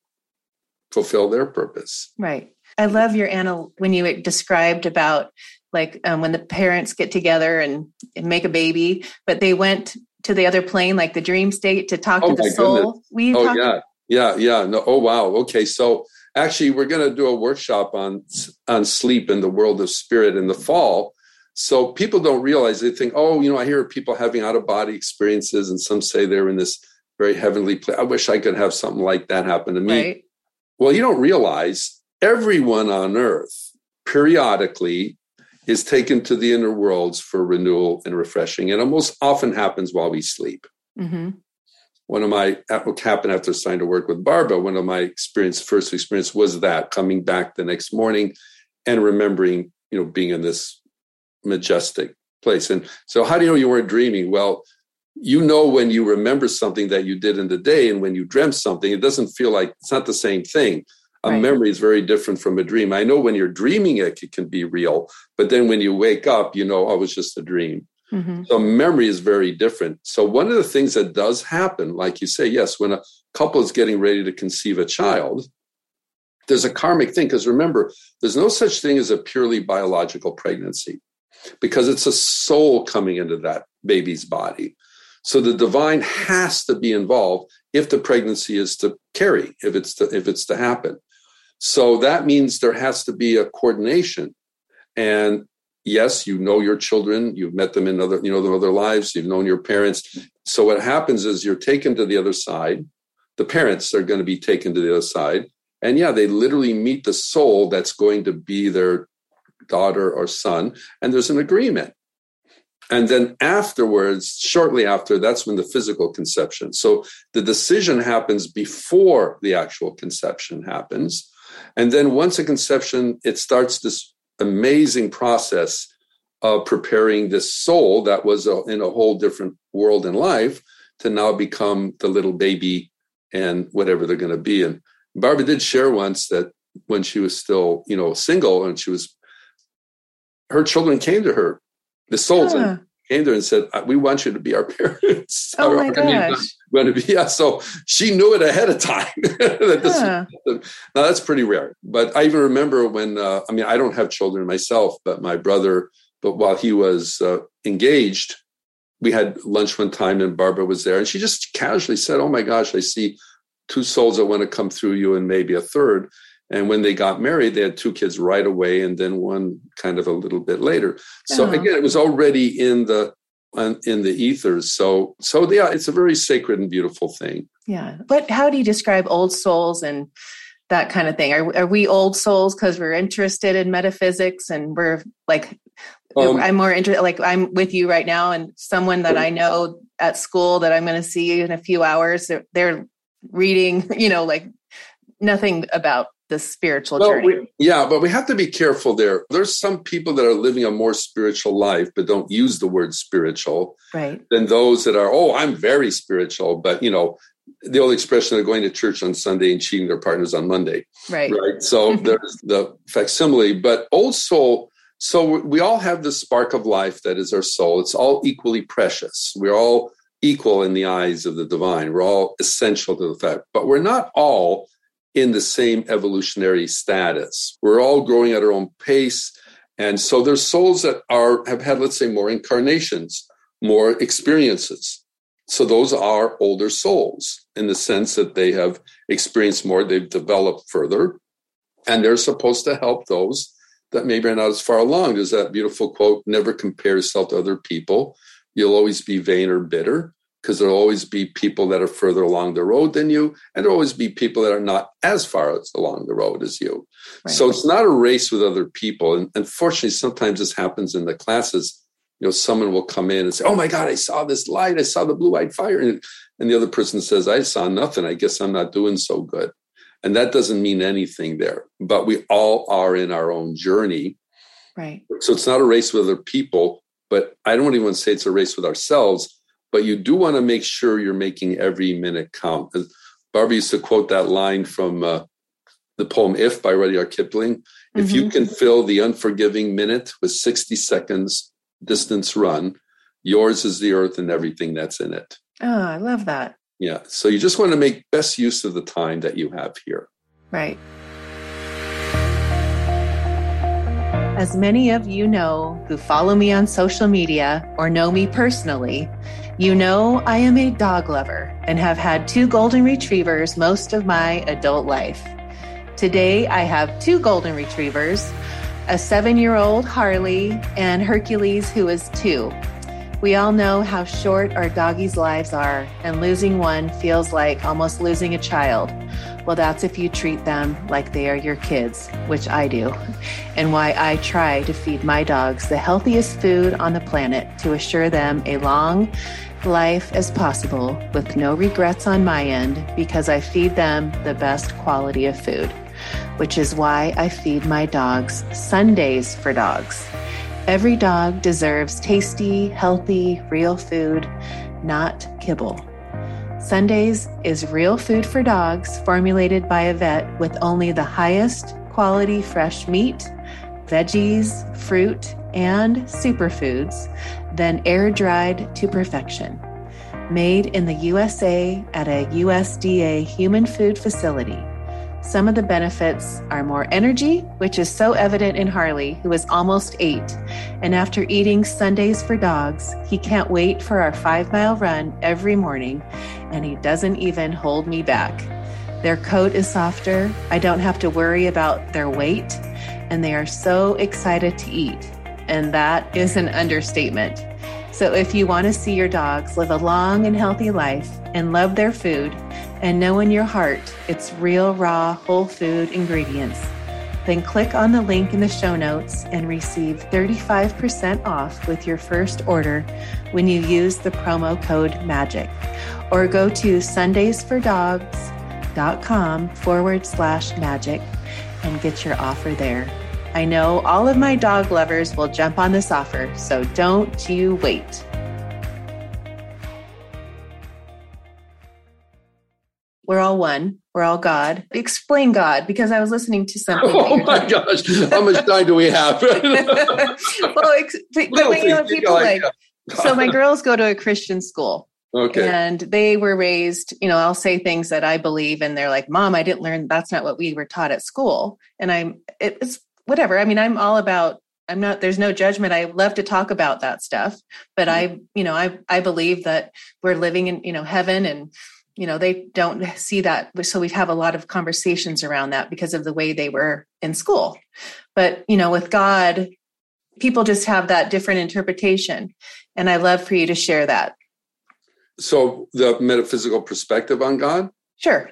fulfill their purpose. Right. I love your Anna when you described about like um, when the parents get together and, and, make a baby, but they went to the other plane, like the dream state, to talk oh to the soul. We oh yeah, yeah, yeah. No, oh wow. Okay, so actually, we're going to do a workshop on on sleep in the world of spirit in the fall. So people don't realize they think, oh, you know, I hear people having out of body experiences, and some say they're in this very heavenly place. I wish I could have something like that happen to me. Right. Well, you don't realize everyone on earth periodically is taken to the inner worlds for renewal and refreshing. And it most often happens while we sleep. Mm-hmm. One of my, what happened after starting to work with Barbara, one of my experience, first experience was that coming back the next morning and remembering, you know, being in this majestic place. And so how do you know you weren't dreaming? Well, you know when you remember something that you did in the day and when you dreamt something it doesn't feel like it's not the same thing. A right. memory is very different from a dream. I know when you're dreaming it it can be real but then when you wake up you know oh, it was just a dream. Mm-hmm. so memory is very different. So one of the things that does happen like you say yes when a couple is getting ready to conceive a child there's a karmic thing because remember there's no such thing as a purely biological pregnancy because it's a soul coming into that baby's body so the divine has to be involved if the pregnancy is to carry, if it's to, if it's to happen. So that means there has to be a coordination. And yes, you know your children, you've met them in other, you know, their other lives, you've known your parents. So what happens is you're taken to the other side. The parents are going to be taken to the other side. And yeah, they literally meet the soul that's going to be their daughter or son. And there's an agreement. And then afterwards, shortly after, that's when the physical conception. So the decision happens before the actual conception happens. And then once a conception, it starts this amazing process of preparing this soul that was in a whole different world in life to now become the little baby and whatever they're going to be. And Barbara did share once that when she was still, you know, single and she was, her children came to her the souls yeah. came there and said, uh, "We want you to be our <laughs> parents." Oh my gosh! Going to be yeah. So she knew it ahead of time. <laughs> that now that's pretty rare. But I even remember when uh, I mean I don't have children myself, but my brother. But while he was uh, engaged, we had lunch one time, and Barbara was there, and she just casually said, "Oh my gosh, I see." Two souls that want to come through you, and maybe a third. And when they got married, they had two kids right away, and then one kind of a little bit later. So oh. again, it was already in the in the ethers. So so yeah, it's a very sacred and beautiful thing. Yeah. But how do you describe old souls and that kind of thing? Are are we old souls because we're interested in metaphysics and we're like um, I'm more interested like I'm with you right now and someone that I know at school that I'm going to see in a few hours they're, they're reading, <laughs> you know, like nothing about the spiritual well, journey. We, yeah, but we have to be careful there. There's some people that are living a more spiritual life, but don't use the word spiritual. Right. Than those that are, oh, I'm very spiritual, but you know, the old expression of going to church on Sunday and cheating their partners on Monday. Right. Right. So <laughs> there's the facsimile, but old soul. So we all have the spark of life that is our soul. It's all equally precious. We're all equal in the eyes of the divine. We're all essential to the fact, but we're not all in the same evolutionary status. We're all growing at our own pace. And so there's souls that are have had, let's say, more incarnations, more experiences. So those are older souls in the sense that they have experienced more, they've developed further, and they're supposed to help those that maybe are not as far along. There's that beautiful quote, never compare yourself to other people. You'll always be vain or bitter because there'll always be people that are further along the road than you, and there'll always be people that are not as far as along the road as you. Right. So it's not a race with other people. And unfortunately, sometimes this happens in the classes. You know, someone will come in and say, "Oh my God, I saw this light! I saw the blue-eyed fire," and, and the other person says, "I saw nothing. I guess I'm not doing so good." And that doesn't mean anything there. But we all are in our own journey. Right. So it's not a race with other people, but I don't even want to say it's a race with ourselves but you do want to make sure you're making every minute count. Barbara used to quote that line from uh, the poem If by Rudyard Kipling. Mm-hmm. If you mm-hmm. can fill the unforgiving minute with 60 seconds distance run, yours is the earth and everything that's in it. Oh, I love that. Yeah. So you just want to make best use of the time that you have here. Right. As many of you know who follow me on social media or know me personally, you know I am a dog lover and have had two golden retrievers most of my adult life. Today I have two golden retrievers, a seven year old Harley and Hercules, who is two. We all know how short our doggies' lives are, and losing one feels like almost losing a child. Well, that's if you treat them like they are your kids, which I do, and why I try to feed my dogs the healthiest food on the planet to assure them a long life as possible with no regrets on my end because I feed them the best quality of food, which is why I feed my dogs Sundays for dogs. Every dog deserves tasty, healthy, real food, not kibble. Sundays is real food for dogs formulated by a vet with only the highest quality fresh meat, veggies, fruit, and superfoods, then air dried to perfection. Made in the USA at a USDA human food facility. Some of the benefits are more energy, which is so evident in Harley, who is almost eight. And after eating Sundays for dogs, he can't wait for our five mile run every morning, and he doesn't even hold me back. Their coat is softer. I don't have to worry about their weight, and they are so excited to eat. And that is an understatement. So, if you want to see your dogs live a long and healthy life and love their food, and know in your heart it's real, raw, whole food ingredients, then click on the link in the show notes and receive 35% off with your first order when you use the promo code MAGIC. Or go to sundaysfordogs.com forward slash magic and get your offer there. I know all of my dog lovers will jump on this offer, so don't you wait. We're all one. We're all God. Explain God because I was listening to something. <laughs> Oh my gosh. How much <laughs> time do we have? <laughs> well, ex- you know, people like, so my girls go to a Christian school. Okay. And they were raised, you know, I'll say things that I believe and they're like, "Mom, I didn't learn that's not what we were taught at school." And I'm it's whatever. I mean, I'm all about I'm not there's no judgment. I love to talk about that stuff, but mm-hmm. I, you know, I I believe that we're living in, you know, heaven and you know they don't see that so we have a lot of conversations around that because of the way they were in school but you know with god people just have that different interpretation and i love for you to share that so the metaphysical perspective on god sure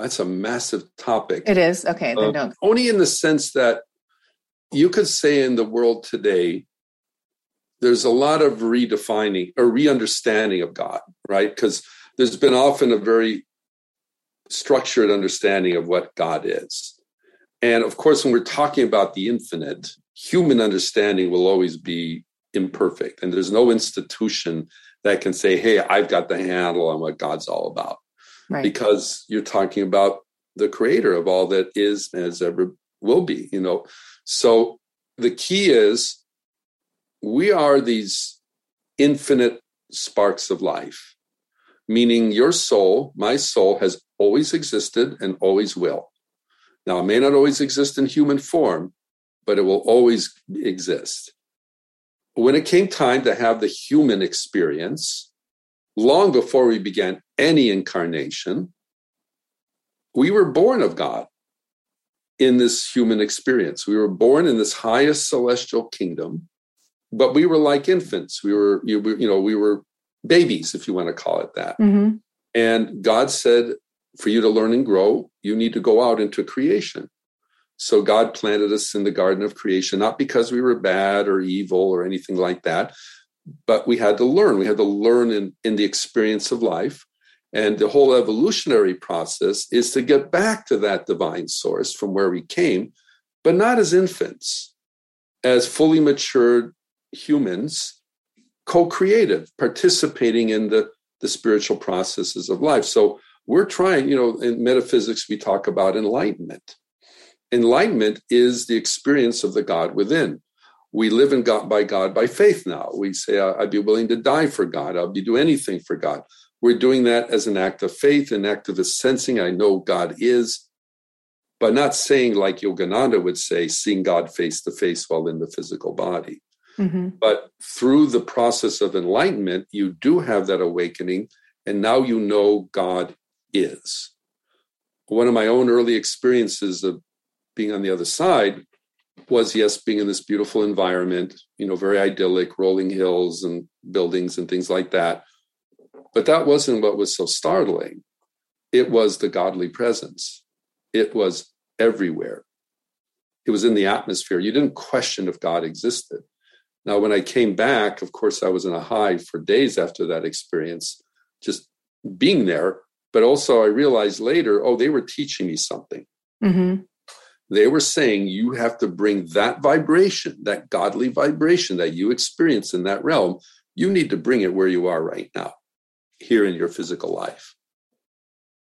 well, that's a massive topic it is okay then uh, don't only in the sense that you could say in the world today there's a lot of redefining or re-understanding of god right because there's been often a very structured understanding of what God is. And of course, when we're talking about the infinite, human understanding will always be imperfect. And there's no institution that can say, hey, I've got the handle on what God's all about. Right. Because you're talking about the creator of all that is as ever will be, you know. So the key is we are these infinite sparks of life, meaning your soul, my soul, has always existed and always will. Now, it may not always exist in human form, but it will always exist. When it came time to have the human experience, long before we began any incarnation, we were born of God in this human experience. We were born in this highest celestial kingdom, but we were like infants. We were, you, know, we were babies, if you want to call it that. Mm-hmm. And God said, for you to learn and grow, you need to go out into creation. So God planted us in the garden of creation, not because we were bad or evil or anything like that, but we had to learn. We had to learn in, in the experience of life. And the whole evolutionary process is to get back to that divine source from where we came, but not as infants, as fully matured humans, co creative, participating in the, the spiritual processes of life. So we're trying, you know, in metaphysics, we talk about enlightenment. Enlightenment is the experience of the God within. We live in God by God by faith now. We say, I'd be willing to die for God. I'll be do anything for God. We're doing that as an act of faith, an act of the sensing I know God is, but not saying like Yogananda would say, seeing God face to face while in the physical body. Mm-hmm. But through the process of enlightenment, you do have that awakening, and now you know God is. One of my own early experiences of being on the other side was, yes, being in this beautiful environment, you know, very idyllic, rolling hills and buildings and things like that. But that wasn't what was so startling. It was the godly presence, it was everywhere. It was in the atmosphere. You didn't question if God existed. Now, when I came back, of course, I was in a high for days after that experience, just being there. But also, I realized later, oh, they were teaching me something. Mm-hmm. They were saying you have to bring that vibration, that godly vibration that you experience in that realm, you need to bring it where you are right now here in your physical life.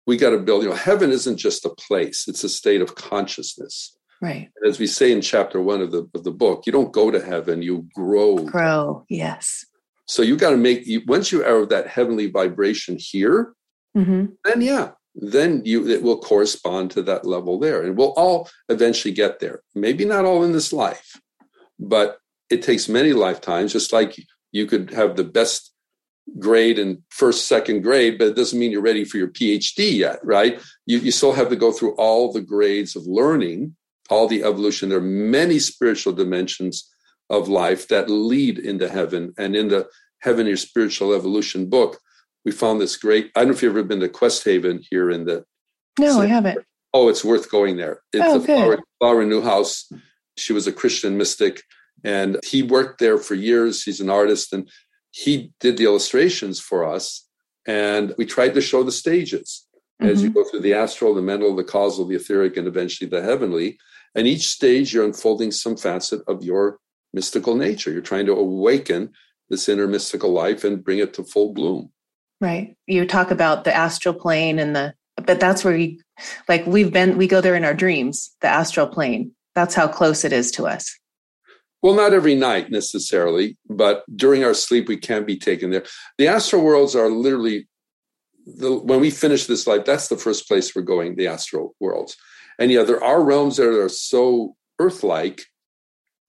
We got to build, you know, heaven isn't just a place, it's a state of consciousness. Right. And as we say in chapter one of the of the book, you don't go to heaven, you grow. Grow, yes. So you got to make once you are of that heavenly vibration here, mm-hmm. then yeah, then you it will correspond to that level there, and we'll all eventually get there. Maybe not all in this life, but it takes many lifetimes. Just like you could have the best grade in first, second grade, but it doesn't mean you're ready for your PhD yet, right? You, you still have to go through all the grades of learning, all the evolution. There are many spiritual dimensions of life that lead into heaven. And in the Heaven Your Spiritual Evolution book, we found this great. I don't know if you've ever been to Quest Haven here in the. No, center. I haven't. Oh, it's worth going there. It's oh, a Flower, Flower Newhouse. She was a Christian mystic, and he worked there for years. He's an artist, and he did the illustrations for us, and we tried to show the stages mm-hmm. as you mm-hmm. go through the astral, the mental, the causal, the etheric, and eventually the heavenly. And each stage, you're unfolding some facet of your mystical nature. You're trying to awaken this inner mystical life and bring it to full bloom. Right. You talk about the astral plane and the, but that's where you, like we've been, we go there in our dreams, the astral plane. That's how close it is to us. Well, not every night necessarily, but during our sleep, we can be taken there. The astral worlds are literally, the, when we finish this life, that's the first place we're going, the astral worlds. And yeah, there are realms that are so earth like,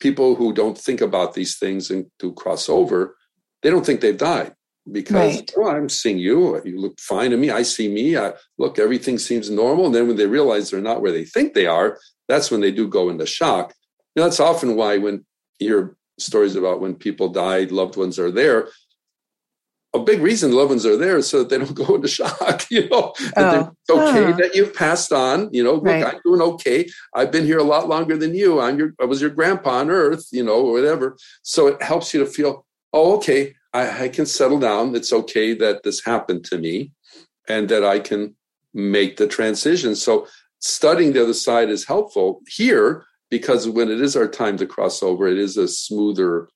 people who don't think about these things and to cross over, they don't think they've died because right. oh, I'm seeing you. You look fine to me. I see me. I, look, everything seems normal. And then when they realize they're not where they think they are, that's when they do go into shock. You know, that's often why when you hear stories about when people died, loved ones are there. A big reason loved ones are there is so that they don't <laughs> go into shock. You know, oh. it's okay oh. that you've passed on. You know, look, right. I'm doing okay. I've been here a lot longer than you. I'm your, I was your grandpa on Earth. You know, or whatever. So it helps you to feel, oh, okay, I, I can settle down. It's okay that this happened to me, and that I can make the transition. So studying the other side is helpful here because when it is our time to cross over, it is a smoother,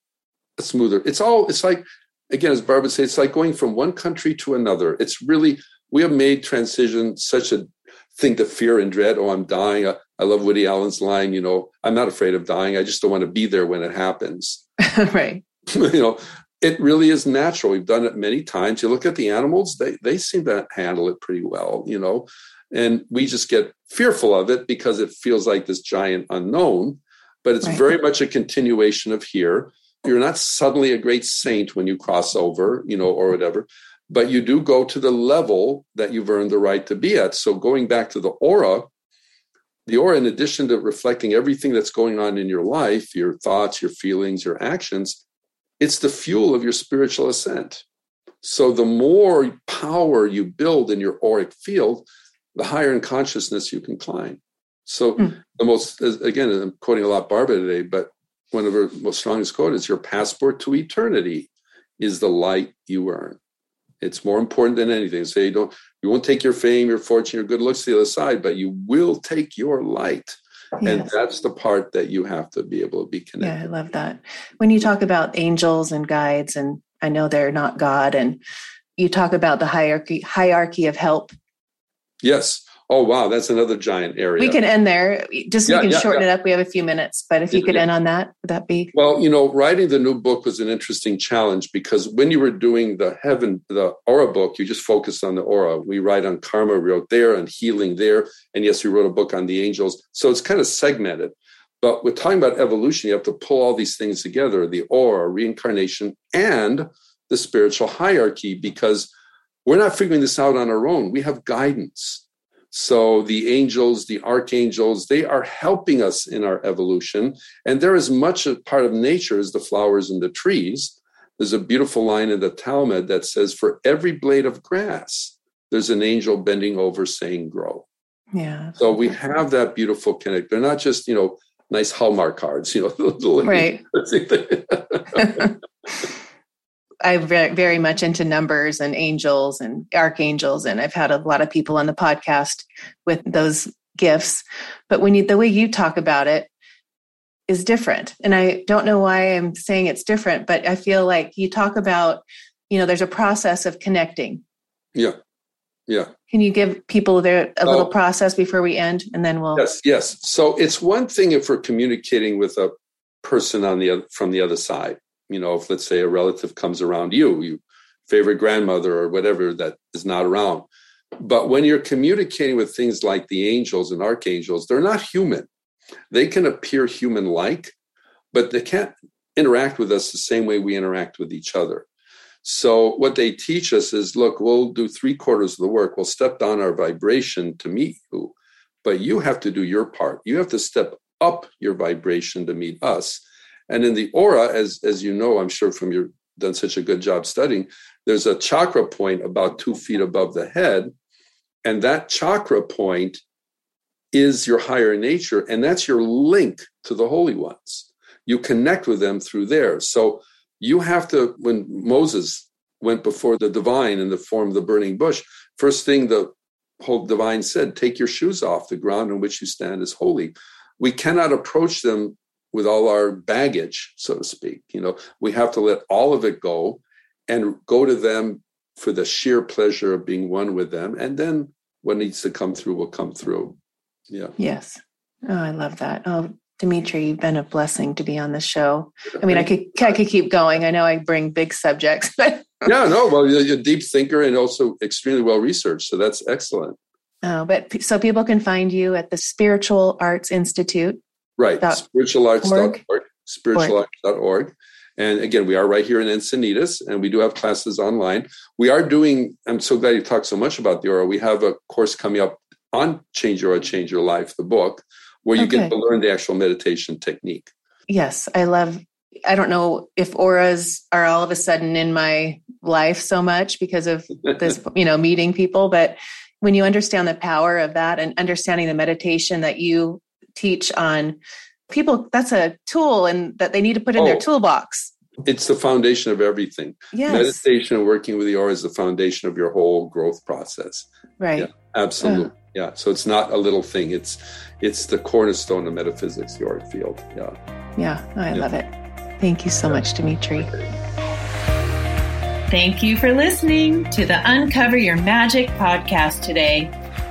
a smoother. It's all. It's like again, as Barbara said, it's like going from one country to another. It's really we have made transition such a thing to fear and dread. Oh, I'm dying. I, I love Woody Allen's line. You know, I'm not afraid of dying. I just don't want to be there when it happens. <laughs> right. <laughs> you know, it really is natural. We've done it many times. You look at the animals; they they seem to handle it pretty well. You know, and we just get fearful of it because it feels like this giant unknown. But it's right. very much a continuation of here. You're not suddenly a great saint when you cross over, you know, or whatever, but you do go to the level that you've earned the right to be at. So going back to the aura, the aura, in addition to reflecting everything that's going on in your life, your thoughts, your feelings, your actions, it's the fuel of your spiritual ascent. So the more power you build in your auric field, the higher in consciousness you can climb. So mm. the most, again, I'm quoting a lot Barbara today, but one of her most strongest quote is your passport to eternity is the light you earn. It's more important than anything. Say so you don't, you won't take your fame, your fortune, your good looks to the other side, but you will take your light. And that's the part that you have to be able to be connected. Yeah, I love that. When you talk about angels and guides, and I know they're not God, and you talk about the hierarchy hierarchy of help Yes. Oh wow, that's another giant area. We can end there. Just yeah, we can yeah, shorten yeah. it up. We have a few minutes, but if you could end on that, would that be? Well, you know, writing the new book was an interesting challenge because when you were doing the heaven, the aura book, you just focused on the aura. We write on karma, we wrote there, and healing there, and yes, we wrote a book on the angels. So it's kind of segmented. But we're talking about evolution. You have to pull all these things together: the aura, reincarnation, and the spiritual hierarchy, because we're not figuring this out on our own. We have guidance. So the angels, the archangels, they are helping us in our evolution. And they're as much a part of nature as the flowers and the trees. There's a beautiful line in the Talmud that says, For every blade of grass, there's an angel bending over saying, Grow. Yeah. So we have that beautiful connect. They're not just, you know, nice Hallmark cards, you know. <laughs> right. <laughs> I'm very much into numbers and angels and archangels, and I've had a lot of people on the podcast with those gifts. But when you, the way you talk about it is different, and I don't know why I'm saying it's different, but I feel like you talk about, you know, there's a process of connecting. Yeah, yeah. Can you give people their a little oh. process before we end, and then we'll? Yes, yes. So it's one thing if we're communicating with a person on the other, from the other side you know, if let's say a relative comes around you, you favorite grandmother or whatever that is not around. But when you're communicating with things like the angels and archangels, they're not human. They can appear human like, but they can't interact with us the same way we interact with each other. So, what they teach us is look, we'll do three quarters of the work. We'll step down our vibration to meet you, but you have to do your part. You have to step up your vibration to meet us. And in the aura, as, as you know, I'm sure from your done such a good job studying, there's a chakra point about two feet above the head. And that chakra point is your higher nature, and that's your link to the holy ones. You connect with them through there. So you have to, when Moses went before the divine in the form of the burning bush, first thing the whole divine said, take your shoes off. The ground on which you stand is holy. We cannot approach them with all our baggage, so to speak. You know, we have to let all of it go and go to them for the sheer pleasure of being one with them. And then what needs to come through will come through. Yeah. Yes. Oh, I love that. Oh, Dimitri, you've been a blessing to be on the show. I mean, I could I could keep going. I know I bring big subjects, <laughs> but <laughs> yeah, no. Well, you're a deep thinker and also extremely well researched, so that's excellent. Oh, but so people can find you at the Spiritual Arts Institute Right. Spiritualarts.org. Spiritualarts.org. And again, we are right here in Encinitas, and we do have classes online. We are doing, I'm so glad you talked so much about the aura. We have a course coming up on Change Your Aura, Change Your Life, the book, where you okay. get to learn the actual meditation technique. Yes, I love I don't know if auras are all of a sudden in my life so much because of this, <laughs> you know, meeting people, but when you understand the power of that and understanding the meditation that you teach on people that's a tool and that they need to put in oh, their toolbox it's the foundation of everything. Yes. Meditation and working with the aura is the foundation of your whole growth process. Right. Yeah, absolutely. Uh. Yeah. So it's not a little thing. It's it's the cornerstone of metaphysics, the auric field. Yeah. Yeah. I yeah. love it. Thank you so yeah. much, Dimitri. Thank you for listening to the Uncover Your Magic podcast today.